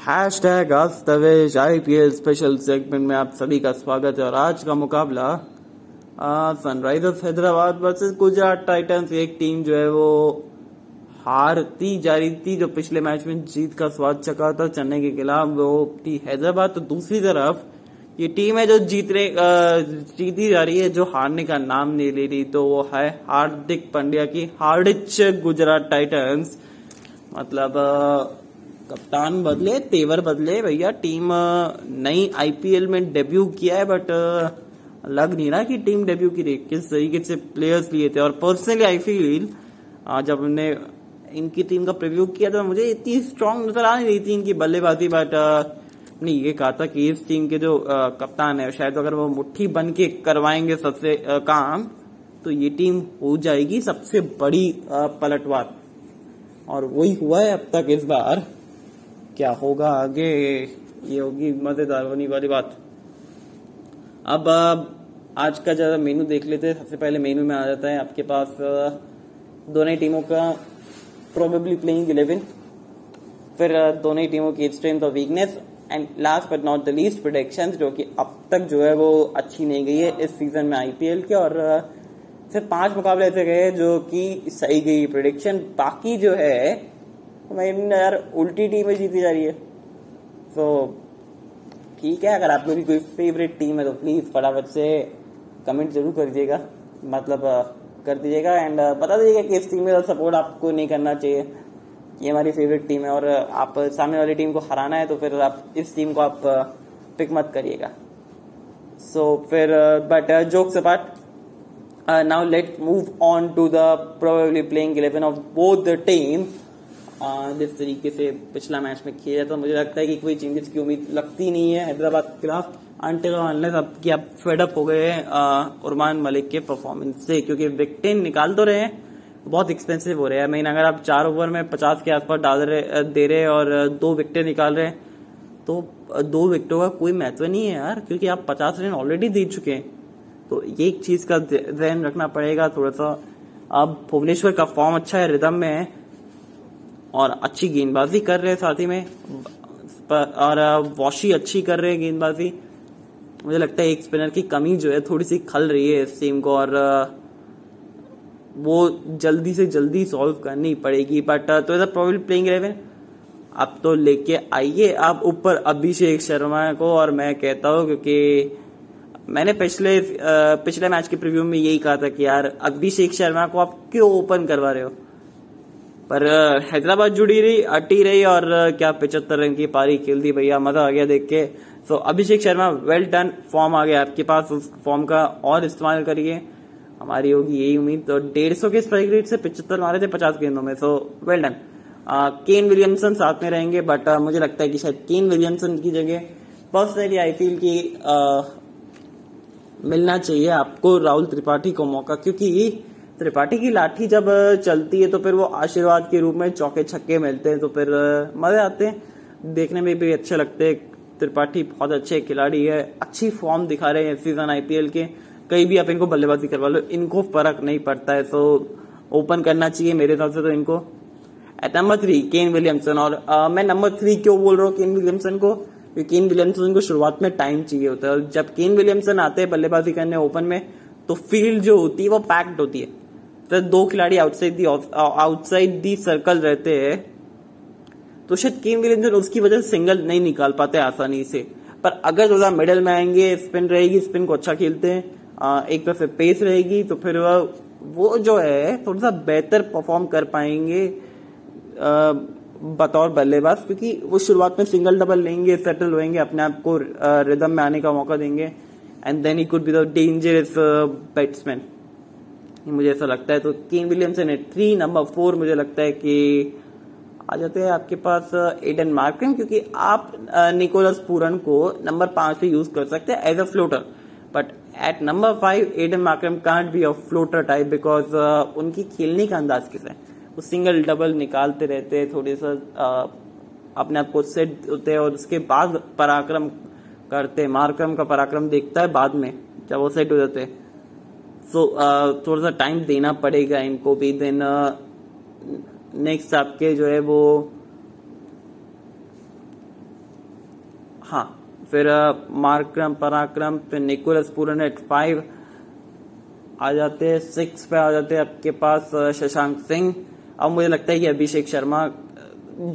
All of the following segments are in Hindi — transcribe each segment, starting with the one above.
हैश टैग दस्तावेज़ आईपीएल स्पेशल सेगमेंट में आप सभी का स्वागत है और आज का मुकाबला Sunrisers Hyderabad versus Gujarat Titans एक टीम जो है वो हारती जा रही थी जो पिछले मैच में जीत का स्वाद चका था चेन्नई के खिलाफ, वो थी हैदराबाद तो दूसरी तरफ़ ये टीम है जो जीतने जीती जा रही है, जो हारने का नाम नहीं ले रही तो वो है हार्दिक पांड्या की हार्डिच गुजरात टाइटंस मतलब कप्तान बदले, तेवर बदले, भैया टीम नई आईपीएल में डेब्यू किया है बट लग नहीं रहा कि टीम डेब्यू की किस तरीके से प्लेयर्स लिए थे। और पर्सनली आई फील जब हमने इनकी टीम का प्रिव्यू किया तो मुझे इतनी स्ट्रांग नज़र आ नहीं रही थी इनकी बल्लेबाजी बट ने ये कहा था कि इस टीम के जो कप्तान है, शायद अगर वो मुट्ठी बन के करवाएँगे सबसे काम तो ये टीम हो जाएगी सबसे बड़ी पलटवार। और वही हुआ है अब तक इस बार। क्या होगा आगे? ये होगी मज़ेदार, होने वाली बात। अब आज का ज़्यादा मेनू देख लेते हैं। सबसे पहले मेनू में आ जाता है आपके पास दोनों टीमों का प्रोबेबली प्लेइंग इलेवन फिर दोनों ही टीमों की स्ट्रेंथ और weakness and last but not the least prediction जो कि अब तक जो है वो अच्छी नहीं गई है इस सीज़न में आईपीएल के। और सिर्फ़ पाँच मुकाबले ऐसे गए जो कि सही गई प्रोडिक्शन बाकी जो है मेरी यार उल्टी टीमें जीती जा रही है। तो ठीक है, अगर आप की कोई फेवरेट टीम है तो प्लीज़ फटाफट से कमेंट ज़रूर कर दीजिएगा। मतलब कर दीजिएगा एंड बता दीजिएगा कि इस टीम में सपोर्ट आपको नहीं करना चाहिए। ये हमारी फेवरेट टीम है और आप सामने वाली टीम को हराना है तो फिर आप इस टीम को आप पिक मत करिएगा। सो फिर but jokes apart now let move on to the probably playing eleven of both the team जिस तरीके से पिछला मैच में खेला तो मुझे लगता है कि कोई चेंजेस की उम्मीद लगती नहीं है। हैदराबाद के खिलाफ कि आप फेडअप हो गए हैं उरमान मलिक के परफॉर्मेंस से, क्योंकि विकेट निकाल तो रहे हैं, बहुत एक्सपेंसिव हो रहे हैं। मीन अगर आप चार ओवर में पचास के आसपास डाल रहे दे रहे और दो विकेटें निकाल रहे हैं तो दो विकटों का कोई महत्व नहीं है यार, क्योंकि आप पचास रन ऑलरेडी दे चुके हैं। तो ये एक चीज़ का ध्यान रखना पड़ेगा थोड़ा सा अब भुवनेश्वर का फॉर्म अच्छा है रिदम में है। और अच्छी गेंदबाजी कर रहे हैं साथ ही में और वॉशी अच्छी कर रहे हैं गेंदबाजी। मुझे लगता है एक स्पिनर की कमी जो है थोड़ी सी खल रही है इस टीम को और वो जल्दी से जल्दी सॉल्व करनी पड़ेगी। बट तो इधर प्रॉब्लम प्लेइंग इलेवन अब तो लेके आइए आप ऊपर अभिषेक शर्मा को और मैं कहता हूँ क्योंकि मैंने पिछले पिछले मैच के प्रीव्यू में यही कहा था कि यार अभिषेक शर्मा को आप क्यों ओपन करवा रहे हो? पर हैदराबाद जुड़ी रही अटी रही और क्या पिछहत्तर रन की पारी खेल दी भैया मज़ा आ गया देख के। तो Abhishek Sharma well done form आ गया आपके पास उस फॉर्म का और इस्तेमाल करिए। हमारी होगी यही उम्मीद। तो डेढ़ सौ के स्ट्राइक रेट से पिछहत्तर मारे थे पचास गेंदों में so well done Kane Williamson साथ में रहेंगे बट uh, मुझे लगता है कि शायद केन विलियमसन की जगह पर्सनली आई फील की मिलना चाहिए आपको राहुल त्रिपाठी को मौका क्योंकि त्रिपाठी की लाठी जब चलती है तो फिर वो आशीर्वाद के रूप में चौके छक्के मिलते हैं तो फिर मज़े आते हैं। देखने में भी अच्छे लगते हैं। त्रिपाठी बहुत अच्छे खिलाड़ी है अच्छी फॉर्म दिखा रहे हैं सीज़न आईपीएल के। कहीं भी आप इनको बल्लेबाजी करवा लो इनको फ़र्क नहीं पड़ता है सो ओपन करना चाहिए मेरे हिसाब से तो इनको। At number three Kane Williamson और आ, मैं नंबर थ्री क्यों बोल रहा हूँ केन विलियमसन को? क्योंकि केन विलियमसन को शुरुआत में टाइम चाहिए होता है। और जब केन विलियमसन आते हैं बल्लेबाजी करने ओपन में तो फ़ील्ड जो होती है वो पैक्ड होती है। तो दो खिलाड़ी outside the outside the circle रहते हैं। तो शायद केन विलियमसन उसकी वजह से सिंगल नहीं निकाल पाते आसानी से। पर अगर थोड़ा मिडल में आएँगे स्पिन रहेगी स्पिन को अच्छा खेलते हैं एक तरफ़ से पेस रहेगी तो फिर वह, वो जो है, थोड़ा सा बेहतर परफॉर्म कर पाएँगे बतौर बल्लेबाज, क्योंकि वो शुरुआत में सिंगल डबल लेंगे सेटल होंगे अपने आप को रिदम में आने का मौका देंगे and then he could be the dangerous batsman मुझे ऐसा लगता है। तो किंग विलियमसन है थ्री नंबर फोर मुझे लगता है कि आ जाते हैं आपके पास एडन मार्कम क्योंकि आप निकोलस पूरन को नंबर पाँच पे यूज़ कर सकते हैं as a floater but at number five Aiden Markram can't be a floater type because उनकी खेलने का अंदाज किस है? वो सिंगल डबल निकालते रहते हैं थोड़े सा uh, अपने आप को सेट होते हैं और उसके बाद पराक्रम करते मार्क्रम का पराक्रम देखता है बाद में जब वो सेट हो जाते सो uh, थोड़ा सा टाइम देना पड़ेगा इनको भी देन नेक्स्ट uh, आपके जो है वो हाँ फिर मार्क्रम पराक्रम फिर निकोलस पूरन एट फाइव आ जाते हैं सिक्स पे आ जाते हैं आपके पास शशांक सिंह। अब मुझे लगता है कि अभिषेक शर्मा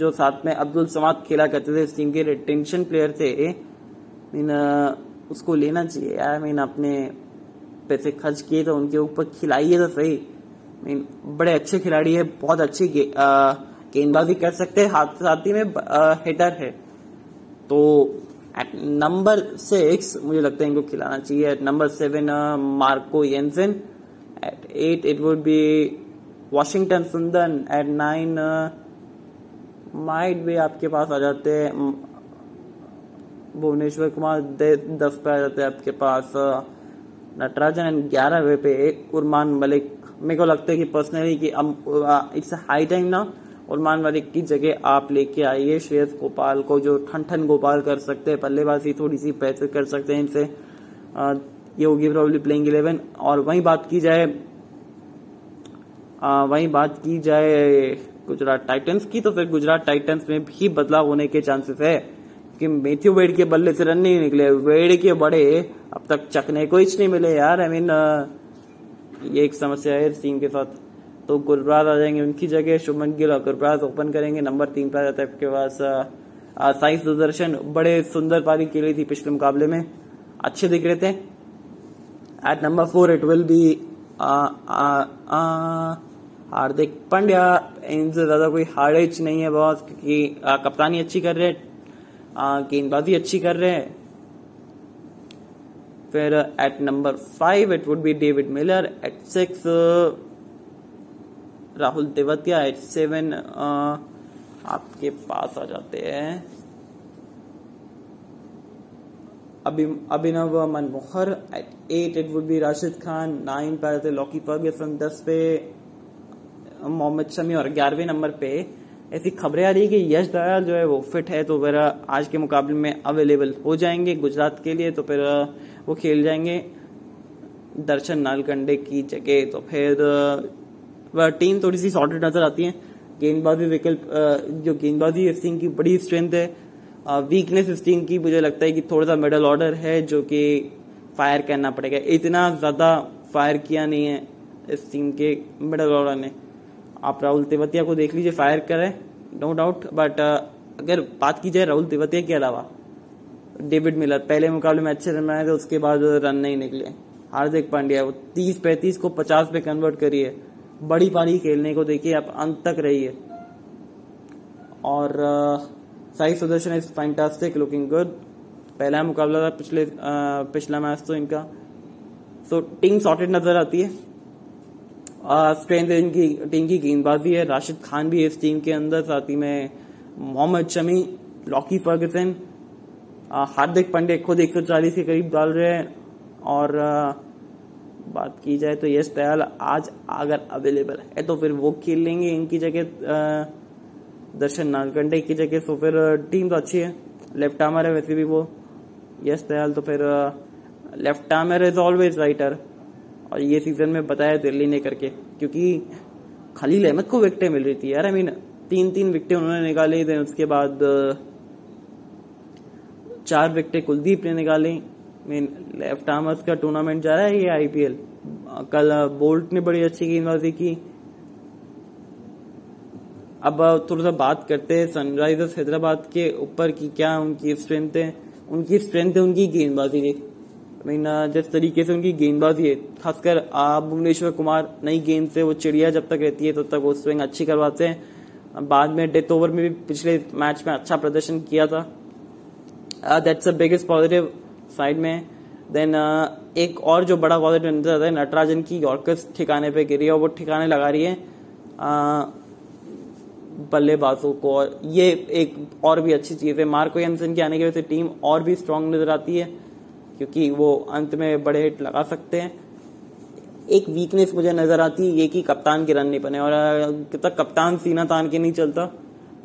जो साथ में अब्दुल समाद खेला करते थे इस टीम के रिटेंशन प्लेयर थे मीन उसको लेना चाहिए यार मीन अपने पैसे खर्च किए तो उनके ऊपर खिलाइए तो सही। मीन बड़े अच्छे खिलाड़ी है, बहुत अच्छी गेंदबाजी कर सकते हैं। हाथ साथ ही में हिटर है। तो नंबर सिक्स मुझे लगता है इनको खिलाना चाहिए। At number seven Marco Jansen at at it would be Washington Sundar at nine might भी आपके पास आ जाते हैं। भुवनेश्वर कुमार दस पे आ जाते हैं आपके पास नटराजन एंड ग्यारहवें पे उरमान मलिक। मेरे को लगता है कि पर्सनली कि अब इट्स हाई टाइम ना। उरमान मलिक की जगह आप लेके आइए, श्रेयस गोपाल को जो ठन ठन गोपाल कर सकते हैं बल्लेबाजी थोड़ी सी बेहतर कर सकते हैं इनसे। ये होगी प्रॉब्ली प्लेइंग इलेवन और वही बात की जाए वही बात की जाए गुजरात टाइटंस की तो फिर गुजरात टाइटंस में भी बदलाव होने के चांसेस है। कि मेथ्यू वेड के बल्ले से रन नहीं निकले वेड के बड़े अब तक चकने को ही नहीं मिले यार आई I मीन mean, ये एक समस्या है टीम के साथ। तो गुरबाज आ जाएँगे उनकी जगह शुभमन गिल और गुरबाज ओपन करेंगे नंबर तीन पे आ जाता है आपके पास साइंस दूरदर्शन बड़े सुंदर पारी खेली थी पिछले मुकाबले में। अच्छे दिख रहे थे। At number four it will be Hardik Pandya. इनसे ज़्यादा कोई हार्ड नहीं है बॉस क्योंकि कप्तानी अच्छी कर रहे हैं। गेंदबाजी अच्छी कर रहे हैं। फिर at number five it would be David Miller at six Rahul Tewatia at seven आपके पास आ जाते हैं। अभी, Abhinav Manohar. At at it would be Rashid Khan nine पे आ जाते लॉकी फर्ग्यूसन दस पे मोहम्मद शमी और ग्यारहवें नंबर पे ऐसी खबरें आ रही है कि यश दयाल जो है वो फिट है तो फिर आज के मुकाबले में अवेलेबल हो जाएँगे गुजरात के लिए तो फिर वो खेल जाएँगे। दर्शन नालकंडे की जगह तो फिर वह टीम थोड़ी सी सॉर्टेड नज़र आती है। गेंदबाजी विकल्प जो गेंदबाजी इस टीम की बड़ी स्ट्रेंथ है। वीकनेस इस टीम की, मुझे लगता है कि थोड़ा सा मिडल ऑर्डर है, जो कि फायर करना पड़ेगा। इतना ज़्यादा फायर किया नहीं है इस टीम के मिडल ऑर्डर ने। आप राहुल तेवतिया को देख लीजिए फायर करें नो डाउट बट अगर बात की जाए राहुल तेवतिया के अलावा डेविड मिलर पहले मुकाबले में अच्छे रन बनाए थे उसके बाद रन नहीं निकले। हार्दिक पांड्या वो तीस पैंतीस को पचास पे कन्वर्ट करिए बड़ी पारी खेलने को देखिए आप अंत तक रहिए। और Sai Sudharsan is fantastic looking good पहला मुकाबला था पिछले uh, पिछला मैच तो इनका। सो टीम सॉर्टेड नज़र आती है। स्ट्रेंथ इनकी टीम की गेंदबाजी है राशिद खान भी इस टीम के अंदर साथ ही में मोहम्मद शमी लॉकी फर्गसन हार्दिक पांडे खुद 140 के करीब डाल रहे हैं और uh, बात की जाए तो यश दयाल आज अगर अवेलेबल है तो फिर वो खेल लेंगे इनकी जगह दर्शन नालकंडे की जगह तो फिर टीम तो अच्छी है लेफ़्ट आर्मर है वैसे भी वो यश दयाल तो फिर left armer is always writer और ये सीज़न में बताया दिल्ली ने करके, क्योंकि खलील अहमद को विकटें मिल रही थी यार आई मीन तीन तीन विकटें उन्होंने निकाली थे उसके बाद, चार विकटें कुलदीप ने निकाली। मीन लेफ़्ट आर्मर्स का टूर्नामेंट जा रहा है ये आईपीएल कल बोल्ट ने बड़ी अच्छी गेंदबाजी की। अब थोड़ा सा बात करते हैं सनराइजर्स हैदराबाद के ऊपर की क्या उनकी स्ट्रेंथ है। उनकी स्ट्रेंथ है उनकी गेंदबाजी की। मीन जिस तरीके से उनकी गेंदबाजी है खासकर भुवनेश्वर कुमार नई गेंद से वो चिड़िया जब तक रहती है तब तो तक वो स्विंग अच्छी करवाते हैं। बाद में डेथ ओवर में भी पिछले मैच में अच्छा प्रदर्शन किया था। That's the biggest positive side में। देन uh, एक और जो बड़ा पॉजिटिव नज़र आता है नटराजन की यॉर्कस ठिकाने पे गिरी है और वो ठिकाने लगा रही है। Uh, बल्लेबाजों को और ये एक और भी अच्छी चीज़ है। मार्को एनसन के आने की वजह से टीम और भी स्ट्रांग नज़र आती है। क्योंकि वो अंत में बड़े हिट लगा सकते हैं। एक वीकनेस मुझे नज़र आती है ये कि कप्तान के रन नहीं बने और जब तक कप्तान सीना तान के नहीं चलता,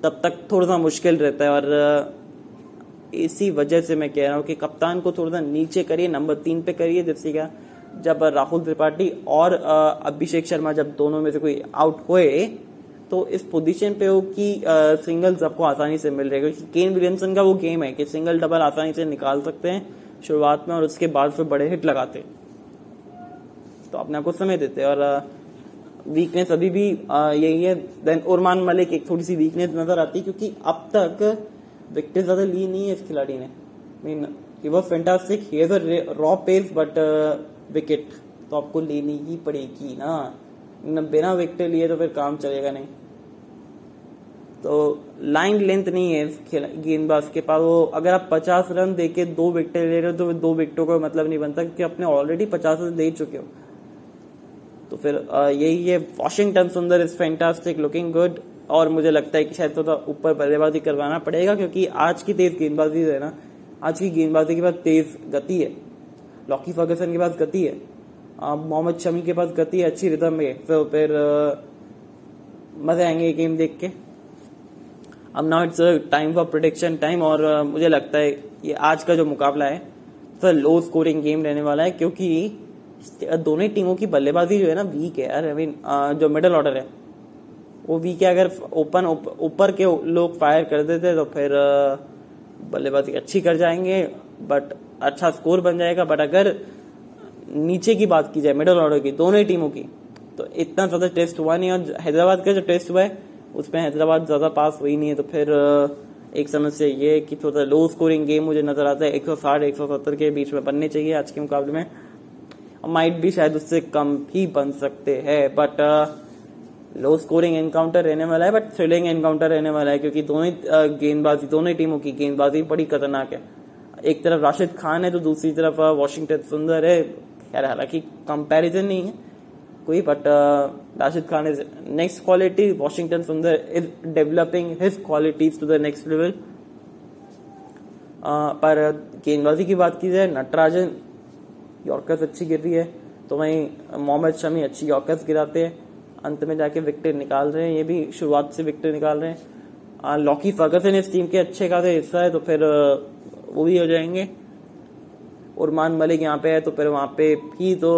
तब तक थोड़ा सा मुश्किल रहता है और इसी वजह से मैं कह रहा हूँ कि कप्तान को थोड़ा सा नीचे करिए, नंबर तीन पे करिए जिससे क्या, जब राहुल त्रिपाठी और अभिषेक शर्मा जब दोनों में से कोई आउट हुए तो इस पोजीशन पे हो कि सिंगल्स आपको आसानी से मिल रहे क्योंकि केन विलियमसन का वो गेम है कि सिंगल डबल आसानी से निकाल सकते हैं। शुरुआत में और उसके बाद फिर बड़े हिट लगाते। तो अपने आप को समय देते और वीकनेस अभी भी यही है। देन उरमान मलिक एक थोड़ी सी वीकनेस नज़र आती क्योंकि अब तक विकेट ज़्यादा ली नहीं है इस खिलाड़ी ने। Mean he was fantastic he raw pace but wicket तो आपको लेनी ही पड़ेगी ना। बिना विकेट लिए तो फिर काम चलेगा नहीं। तो लाइन लेंथ नहीं है गेंदबाज के पास। वो अगर आप 50 रन दे के दो विकेट ले रहे हो तो दो विकेटों का मतलब नहीं बनता, क्योंकि आपने ऑलरेडी 50 रन दे चुके हो। तो फिर यही है। Washington Sundar is fantastic looking good और मुझे लगता है कि शायद थोड़ा ऊपर बल्लेबाजी करवाना पड़ेगा, क्योंकि आज की तेज गेंदबाजी है ना, आज की गेंदबाजी के पास तेज गति है। लॉकी फर्गसन के पास गति है। मोहम्मद शमी के पास गति है, अच्छी रिदम में। तो फिर मज़े आएँगे गेम देख के। अब now it's time for protection time और मुझे लगता है ये आज का जो मुकाबला है तो लो स्कोरिंग गेम रहने वाला है क्योंकि दोनों ही टीमों की बल्लेबाजी जो है ना वीक है यार. आई मीन जो मिडल ऑर्डर है, वो वीक है. अगर ओपन ऊपर के लोग फायर कर देते तो फिर बल्लेबाजी अच्छी कर जाएँगे बट अच्छा स्कोर बन जाएगा. बट अगर नीचे की बात की जाए मिडल ऑर्डर की, दोनों ही टीमों की तो इतना ज़्यादा टेस्ट हुआ नहीं. और हैदराबाद का जो टेस्ट हुआ है उसमें हैदराबाद ज़्यादा पास हुई नहीं है तो फिर एक समस्या ये है कि थोड़ा लो स्कोरिंग गेम मुझे नज़र आता है 160 170 के बीच में बनने चाहिए आज के मुकाबले में। माइट भी शायद उससे कम भी बन सकते हैं बट लो स्कोरिंग एनकाउंटर रहने वाला है बट थ्रिलिंग एनकाउंटर रहने वाला है, क्योंकि दोनों गेंदबाजी, दोनों टीमों की गेंदबाजी बड़ी खतरनाक है। एक तरफ़ राशिद खान है तो दूसरी तरफ़ वॉशिंगटन सुंदर है, खैर हालाँकि कंपैरिजन नहीं है कोई but Rashid Khan is next quality Washington Sundar is developing his qualities to the next level पर गेंदबाजी की बात की जाए, नटराजन यॉर्कर्स अच्छी गिर रही है तो वहीं मोहम्मद शमी अच्छी यॉर्कर्स गिराते हैं। अंत में जाके विकेट निकाल रहे हैं, ये भी शुरुआत से विकेट निकाल रहे हैं। लॉकी फर्गसन इस टीम के अच्छे खासे हिस्सा है तो फिर, वो भी हो जाएँगे। उरमान मलिक यहाँ पे है तो फिर वहाँ पे भी तो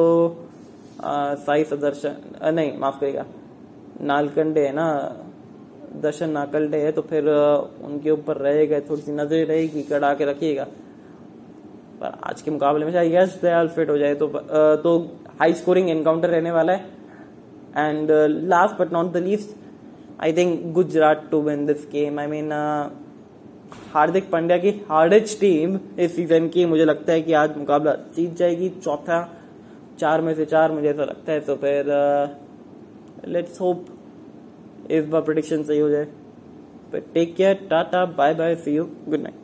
साई सदर्शन नहीं, माफ़ करिएगा, नालकंडे है ना, दर्शन नाकलडे है तो फिर उनके ऊपर रहेगा थोड़ी सी नज़र रहेगी, कड़ा के रखिएगा। पर आज के मुकाबले में शायद यश दयाल फिट हो जाए तो तो हाई स्कोरिंग एनकाउंटर रहने वाला है। And last but not the least I think Gujarat to win this game I mean Hardik Pandya की हार्डेस्ट टीम इस सीज़न की, मुझे लगता है कि आज मुकाबला जीत जाएगी, चौथा चार में से चार मुझे ऐसा लगता है तो फिर लेट्स होप इस बार प्रोडिक्शन सही हो जाए। Take care tata bye bye see you good night